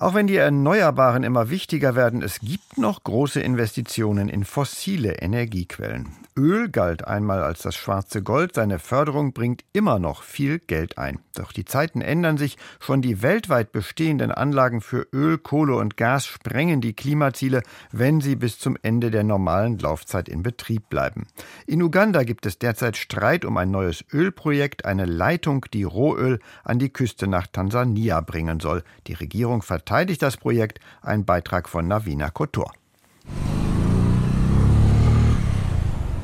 Auch wenn die Erneuerbaren immer wichtiger werden, es gibt noch große Investitionen in fossile Energiequellen. Öl galt einmal als das schwarze Gold, seine Förderung bringt immer noch viel Geld ein. Doch die Zeiten ändern sich, schon die weltweit bestehenden Anlagen für Öl, Kohle und Gas sprengen die Klimaziele, wenn sie bis zum Ende der normalen Laufzeit in Betrieb bleiben. In Uganda gibt es derzeit Streit um ein neues Ölprojekt, eine Leitung, die Rohöl an die Küste nach Tansania bringen soll. Die Regierung das Projekt, ein Beitrag von Navina Kotor.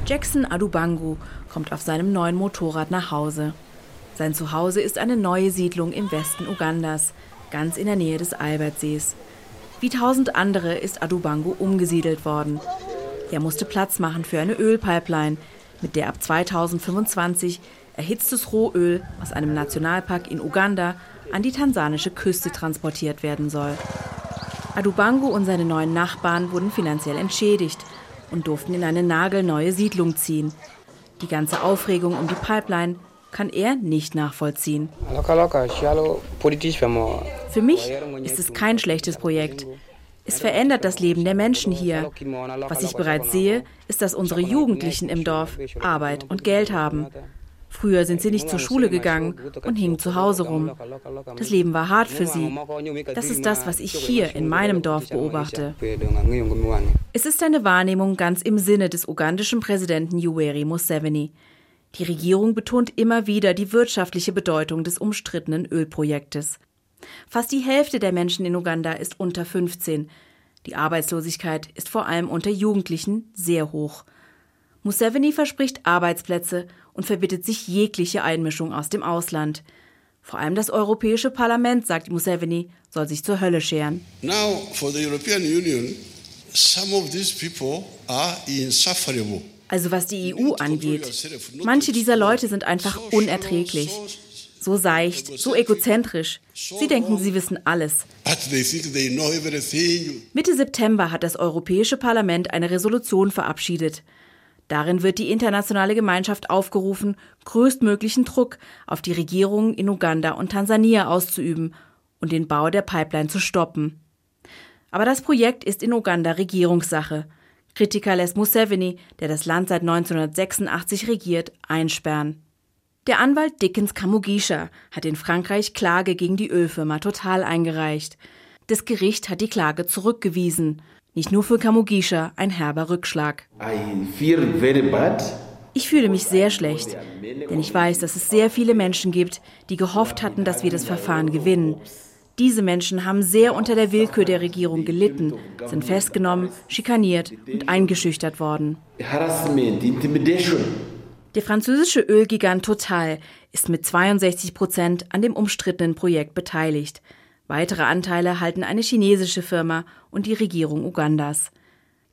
Jackson Adubangu kommt auf seinem neuen Motorrad nach Hause. Sein Zuhause ist eine neue Siedlung im Westen Ugandas, ganz in der Nähe des Albertsees. Wie tausend andere ist Adubangu umgesiedelt worden. Er musste Platz machen für eine Ölpipeline, mit der ab 2025 erhitztes Rohöl aus einem Nationalpark in Uganda an die tansanische Küste transportiert werden soll. Adubangu und seine neuen Nachbarn wurden finanziell entschädigt – und durften in eine nagelneue Siedlung ziehen. Die ganze Aufregung um die Pipeline kann er nicht nachvollziehen. Für mich ist es kein schlechtes Projekt. Es verändert das Leben der Menschen hier. Was ich bereits sehe, ist, dass unsere Jugendlichen im Dorf Arbeit und Geld haben. Früher sind sie nicht zur Schule gegangen und hingen zu Hause rum. Das Leben war hart für sie. Das ist das, was ich hier in meinem Dorf beobachte. Es ist eine Wahrnehmung ganz im Sinne des ugandischen Präsidenten Yoweri Museveni. Die Regierung betont immer wieder die wirtschaftliche Bedeutung des umstrittenen Ölprojektes. Fast die Hälfte der Menschen in Uganda ist unter 15. Die Arbeitslosigkeit ist vor allem unter Jugendlichen sehr hoch. Museveni verspricht Arbeitsplätze und verbittet sich jegliche Einmischung aus dem Ausland. Vor allem das Europäische Parlament, sagt Museveni, soll sich zur Hölle scheren. Now for the European Union, some of these people are insufferable. Also was die EU angeht, manche dieser Leute sind einfach unerträglich. So seicht, so egozentrisch. Sie denken, sie wissen alles. Mitte September hat das Europäische Parlament eine Resolution verabschiedet. Darin wird die internationale Gemeinschaft aufgerufen, größtmöglichen Druck auf die Regierungen in Uganda und Tansania auszuüben und den Bau der Pipeline zu stoppen. Aber das Projekt ist in Uganda Regierungssache. Kritiker lässt Museveni, der das Land seit 1986 regiert, einsperren. Der Anwalt Dickens Kamugisha hat in Frankreich Klage gegen die Ölfirma Total eingereicht. Das Gericht hat die Klage zurückgewiesen. Nicht nur für Kamugisha ein herber Rückschlag. Ich fühle mich sehr schlecht, denn ich weiß, dass es sehr viele Menschen gibt, die gehofft hatten, dass wir das Verfahren gewinnen. Diese Menschen haben sehr unter der Willkür der Regierung gelitten, sind festgenommen, schikaniert und eingeschüchtert worden. Der französische Ölgigant Total ist mit 62 Prozent an dem umstrittenen Projekt beteiligt. Weitere Anteile halten eine chinesische Firma und die Regierung Ugandas.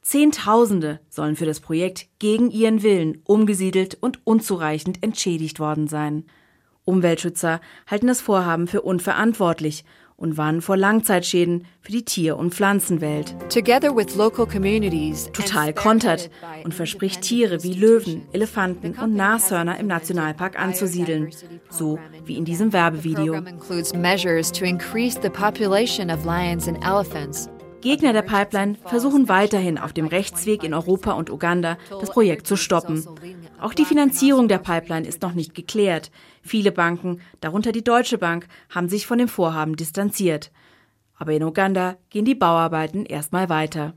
Zehntausende sollen für das Projekt gegen ihren Willen umgesiedelt und unzureichend entschädigt worden sein. Umweltschützer halten das Vorhaben für unverantwortlich und warnen vor Langzeitschäden für die Tier- und Pflanzenwelt. Total kontert und verspricht Tiere wie Löwen, Elefanten und Nashörner im Nationalpark anzusiedeln, so wie in diesem Werbevideo. Gegner der Pipeline versuchen weiterhin auf dem Rechtsweg in Europa und Uganda das Projekt zu stoppen. Auch die Finanzierung der Pipeline ist noch nicht geklärt. Viele Banken, darunter die Deutsche Bank, haben sich von dem Vorhaben distanziert. Aber in Uganda gehen die Bauarbeiten erstmal weiter.